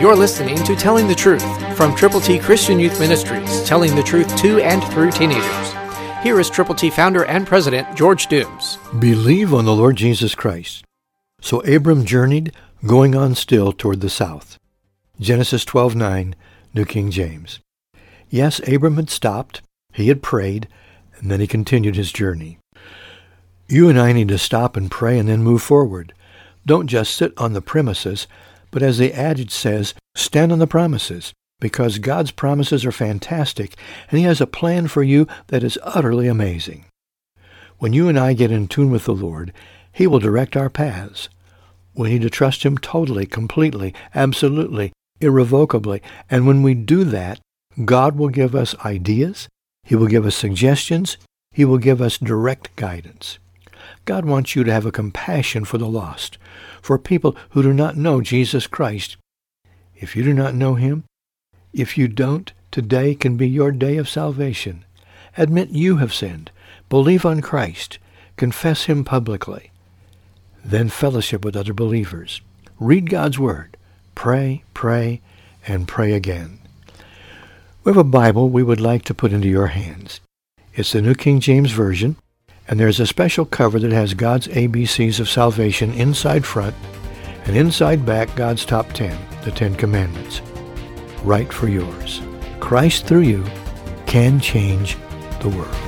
You're listening to Telling the Truth from Triple T Christian Youth Ministries, telling the truth to and through teenagers. Here is Triple T founder and president George Dooms. Believe on the Lord Jesus Christ. So Abram journeyed, going on still toward the south. Genesis 12:9, New King James. Yes, Abram had stopped, he had prayed, and then he continued his journey. You and I need to stop and pray and then move forward. Don't just sit on the premises, but as the adage says, stand on the promises, because God's promises are fantastic, and he has a plan for you that is utterly amazing. When you and I get in tune with the Lord, he will direct our paths. We need to trust him totally, completely, absolutely, irrevocably. And when we do that, God will give us ideas. He will give us suggestions. He will give us direct guidance. God wants you to have a compassion for the lost, for people who do not know Jesus Christ. If you do not know him, if you don't, today can be your day of salvation. Admit you have sinned. Believe on Christ. Confess him publicly. Then fellowship with other believers. Read God's Word. Pray, pray, and pray again. We have a Bible we would like to put into your hands. It's the New King James Version, and there's a special cover that has God's ABCs of salvation inside front, and inside back God's top 10, the Ten Commandments. Write for yours. Christ through you can change the world.